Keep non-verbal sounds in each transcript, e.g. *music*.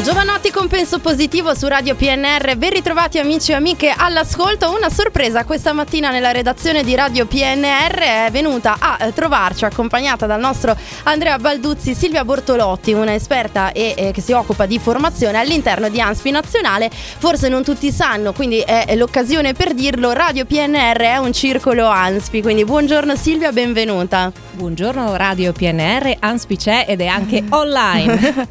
Giovanotti compenso positivo su Radio PNR, ben ritrovati amici e amiche all'ascolto. Una sorpresa questa mattina nella redazione di Radio PNR è venuta a eh, trovarci accompagnata dal nostro Andrea Balduzzi, Silvia Bortolotti, una esperta e, e che si occupa di formazione all'interno di ANSPI Nazionale. Forse non tutti sanno, quindi è l'occasione per dirlo, Radio PNR è un circolo ANSPI, quindi buongiorno Silvia, benvenuta. Buongiorno Radio PNR, ANSPI c'è ed è anche *laughs* online.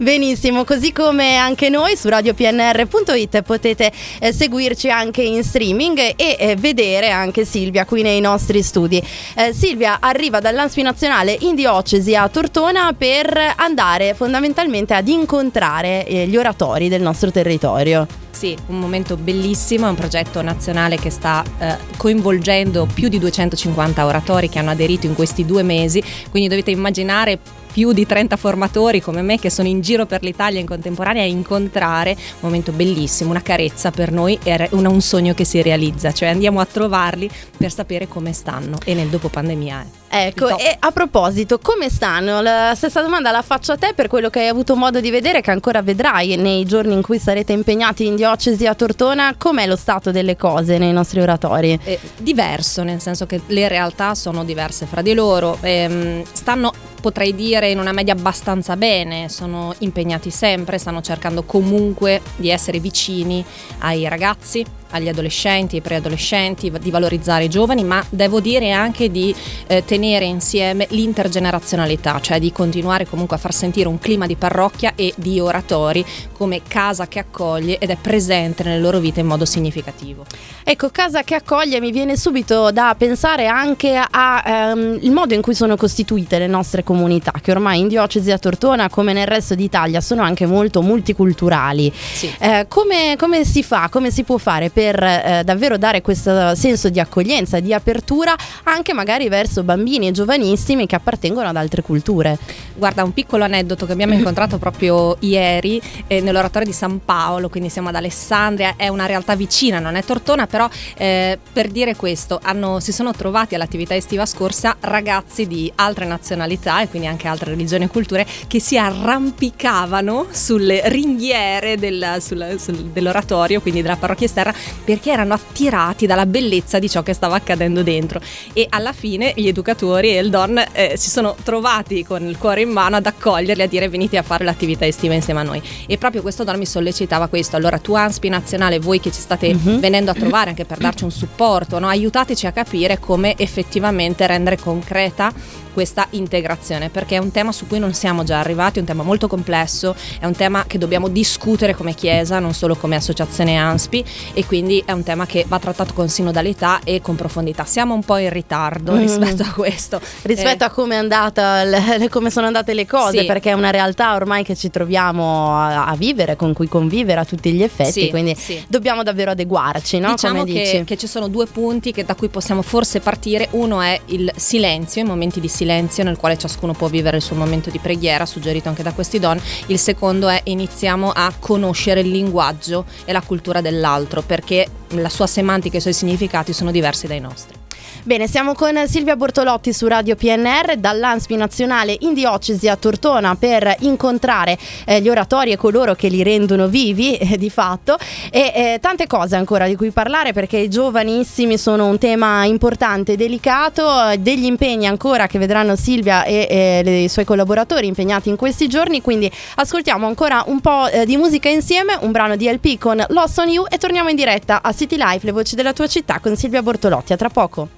Benissimo, così come anche noi su radiopnr.it potete eh, seguirci anche in streaming e eh, vedere anche Silvia qui nei nostri studi. Eh, Silvia arriva dall'ANSPI nazionale in diocesi a Tortona per andare fondamentalmente ad incontrare eh, gli oratori del nostro territorio. Sì, un momento bellissimo, è un progetto nazionale che sta eh, coinvolgendo più di 250 oratori che hanno aderito in questi due mesi, quindi dovete immaginare più di 30 formatori come me che sono in giro per l'Italia in contemporanea a incontrare un momento bellissimo, una carezza per noi un, un sogno che si realizza, cioè andiamo a trovarli per sapere come stanno e nel dopo pandemia. Eh. Ecco, e a proposito, come stanno? La stessa domanda la faccio a te per quello che hai avuto modo di vedere, che ancora vedrai nei giorni in cui sarete impegnati in diocesi a Tortona. Com'è lo stato delle cose nei nostri oratori? Eh, diverso, nel senso che le realtà sono diverse fra di loro. Ehm, stanno potrei dire in una media abbastanza bene, sono impegnati sempre, stanno cercando comunque di essere vicini ai ragazzi, agli adolescenti, ai preadolescenti, di valorizzare i giovani, ma devo dire anche di eh, tenere insieme l'intergenerazionalità, cioè di continuare comunque a far sentire un clima di parrocchia e di oratori come casa che accoglie ed è presente nelle loro vite in modo significativo. Ecco, casa che accoglie mi viene subito da pensare anche al ehm, modo in cui sono costituite le nostre comunità, che ormai in diocesi a Tortona come nel resto d'Italia sono anche molto multiculturali. Sì. Eh, come, come si fa, come si può fare per eh, davvero dare questo senso di accoglienza, di apertura anche magari verso bambini e giovanissimi che appartengono ad altre culture. Guarda, un piccolo aneddoto che abbiamo *clears throat* incontrato proprio ieri eh, nell'oratorio di San Paolo, quindi siamo ad Alessandria, è una realtà vicina, non è Tortona, però eh, per dire questo, hanno, si sono trovati all'attività estiva scorsa ragazzi di altre nazionalità e quindi anche altre religioni e culture che si arrampicavano sulle ringhiere del, sul, sul, dell'oratorio, quindi della parrocchia esterna, perché erano attirati dalla bellezza di ciò che stava accadendo dentro e alla fine gli educatori e il Don eh, si sono trovati con il cuore in mano ad accoglierli a dire venite a fare l'attività estiva insieme a noi e proprio questo Don mi sollecitava questo allora tu Anspi Nazionale voi che ci state mm-hmm. venendo a trovare anche per darci un supporto no? aiutateci a capire come effettivamente rendere concreta questa integrazione, perché è un tema su cui non siamo già arrivati, è un tema molto complesso, è un tema che dobbiamo discutere come Chiesa, non solo come associazione ANSPI e quindi è un tema che va trattato con sinodalità e con profondità. Siamo un po' in ritardo mm. rispetto a questo. Rispetto eh. a come, andata, le, come sono andate le cose, sì. perché è una realtà ormai che ci troviamo a, a, vivere, con cui convivere a tutti gli effetti, sì, quindi sì. dobbiamo davvero adeguarci, no? Diciamo che, che, ci sono due punti che, da cui possiamo forse partire, uno è il silenzio, i momenti di silenzio silenzio nel quale ciascuno può vivere il suo momento di preghiera, suggerito anche da questi don. Il secondo è iniziamo a conoscere il linguaggio e la cultura dell'altro, perché la sua semantica e i suoi significati sono diversi dai nostri. Bene, siamo con Silvia Bortolotti su Radio PNR dall'ANSPI nazionale in diocesi a Tortona per incontrare eh, gli oratori e coloro che li rendono vivi eh, di fatto e eh, tante cose ancora di cui parlare perché i giovanissimi sono un tema importante e delicato, degli impegni ancora che vedranno Silvia e i suoi collaboratori impegnati in questi giorni, quindi ascoltiamo ancora un po' eh, di musica insieme, un brano di LP con Lost on You e torniamo in diretta a City Life, le voci della tua città con Silvia Bortolotti. A tra poco.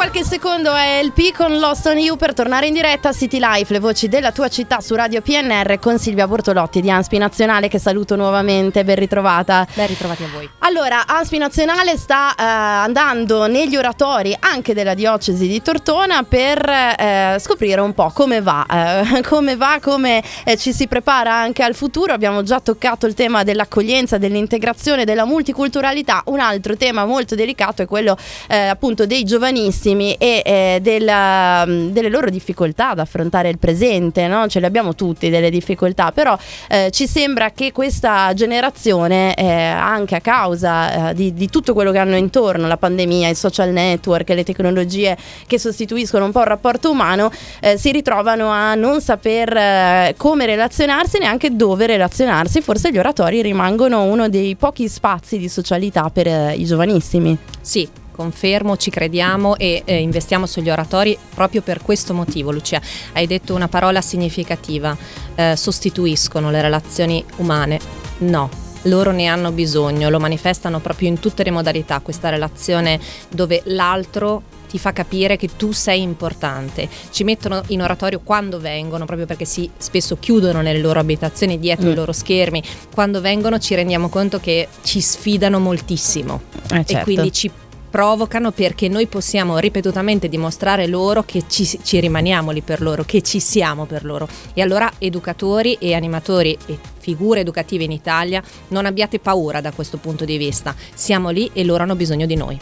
Qualche secondo a LP con Lost on You per tornare in diretta a City Life, le voci della tua città su Radio PNR con Silvia Bortolotti di Anspi Nazionale che saluto nuovamente, ben ritrovata. Ben ritrovati a voi. Allora, Anspi Nazionale sta eh, andando negli oratori anche della diocesi di Tortona per eh, scoprire un po' come va, eh, *laughs* come va, come eh, ci si prepara anche al futuro. Abbiamo già toccato il tema dell'accoglienza, dell'integrazione, della multiculturalità. Un altro tema molto delicato è quello eh, appunto dei giovani giovanissimi giovanissimi e eh, della, delle loro difficoltà ad affrontare il presente, no? ce le abbiamo tutti delle difficoltà, però eh, ci sembra che questa generazione, eh, anche a causa eh, di, di, tutto quello che hanno intorno, la pandemia, i social network, le tecnologie che sostituiscono un po' il rapporto umano, eh, si ritrovano a non saper eh, come relazionarsi, neanche dove relazionarsi, forse gli oratori rimangono uno dei pochi spazi di socialità per i giovanissimi. Sì, confermo, ci crediamo e eh, investiamo sugli oratori proprio per questo motivo, Lucia. Hai detto una parola significativa, eh, sostituiscono le relazioni umane. No, loro ne hanno bisogno, lo manifestano proprio in tutte le modalità, questa relazione dove l'altro ti fa capire che tu sei importante. Ci mettono in oratorio quando vengono, proprio perché si spesso chiudono nelle loro abitazioni dietro mm. i loro schermi. Quando vengono ci rendiamo conto che ci sfidano moltissimo eh, certo. e quindi ci provocano perché noi possiamo ripetutamente dimostrare loro che ci, ci, rimaniamo lì per loro, che ci siamo per loro. E allora educatori e animatori e figure educative in Italia, non abbiate paura da questo punto di vista, siamo lì e loro hanno bisogno di noi.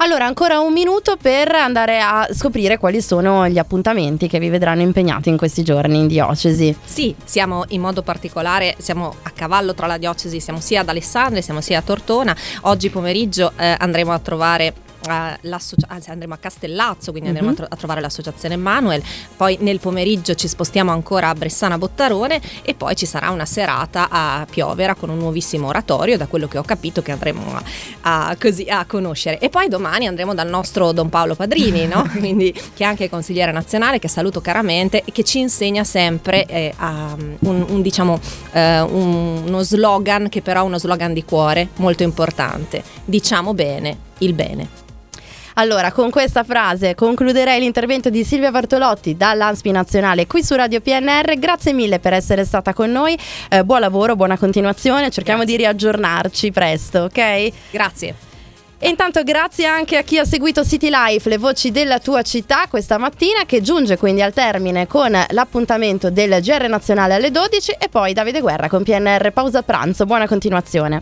Allora, ancora un minuto per andare a scoprire quali sono gli appuntamenti che vi vedranno impegnati in questi giorni in diocesi. Sì, siamo in modo particolare, siamo a cavallo tra la diocesi, siamo sia ad Alessandria, siamo sia a Tortona. Oggi pomeriggio eh, andremo a trovare anzi andremo a Castellazzo, quindi andremo mm-hmm. a, tro- a, trovare l'associazione Manuel, poi nel pomeriggio ci spostiamo ancora a Bressana Bottarone e poi ci sarà una serata a Piovera con un nuovissimo oratorio, da quello che ho capito che andremo a, a, così, a conoscere. E poi domani andremo dal nostro Don Paolo Padrini, no? *laughs* quindi, che è anche consigliere nazionale, che saluto caramente e che ci insegna sempre eh, un, un, diciamo, eh, un, uno slogan che però è uno slogan di cuore molto importante. Diciamo bene il bene. Allora, con questa frase concluderei l'intervento di Silvia Bartolotti dall'ANSPI Nazionale qui su Radio PNR. Grazie mille per essere stata con noi. Eh, buon lavoro, buona continuazione. Cerchiamo grazie. di riaggiornarci presto, ok? Grazie. E intanto grazie anche a chi ha seguito City Life, le voci della tua città questa mattina che giunge quindi al termine con l'appuntamento del GR nazionale alle 12 e poi Davide Guerra con PNR pausa pranzo. Buona continuazione.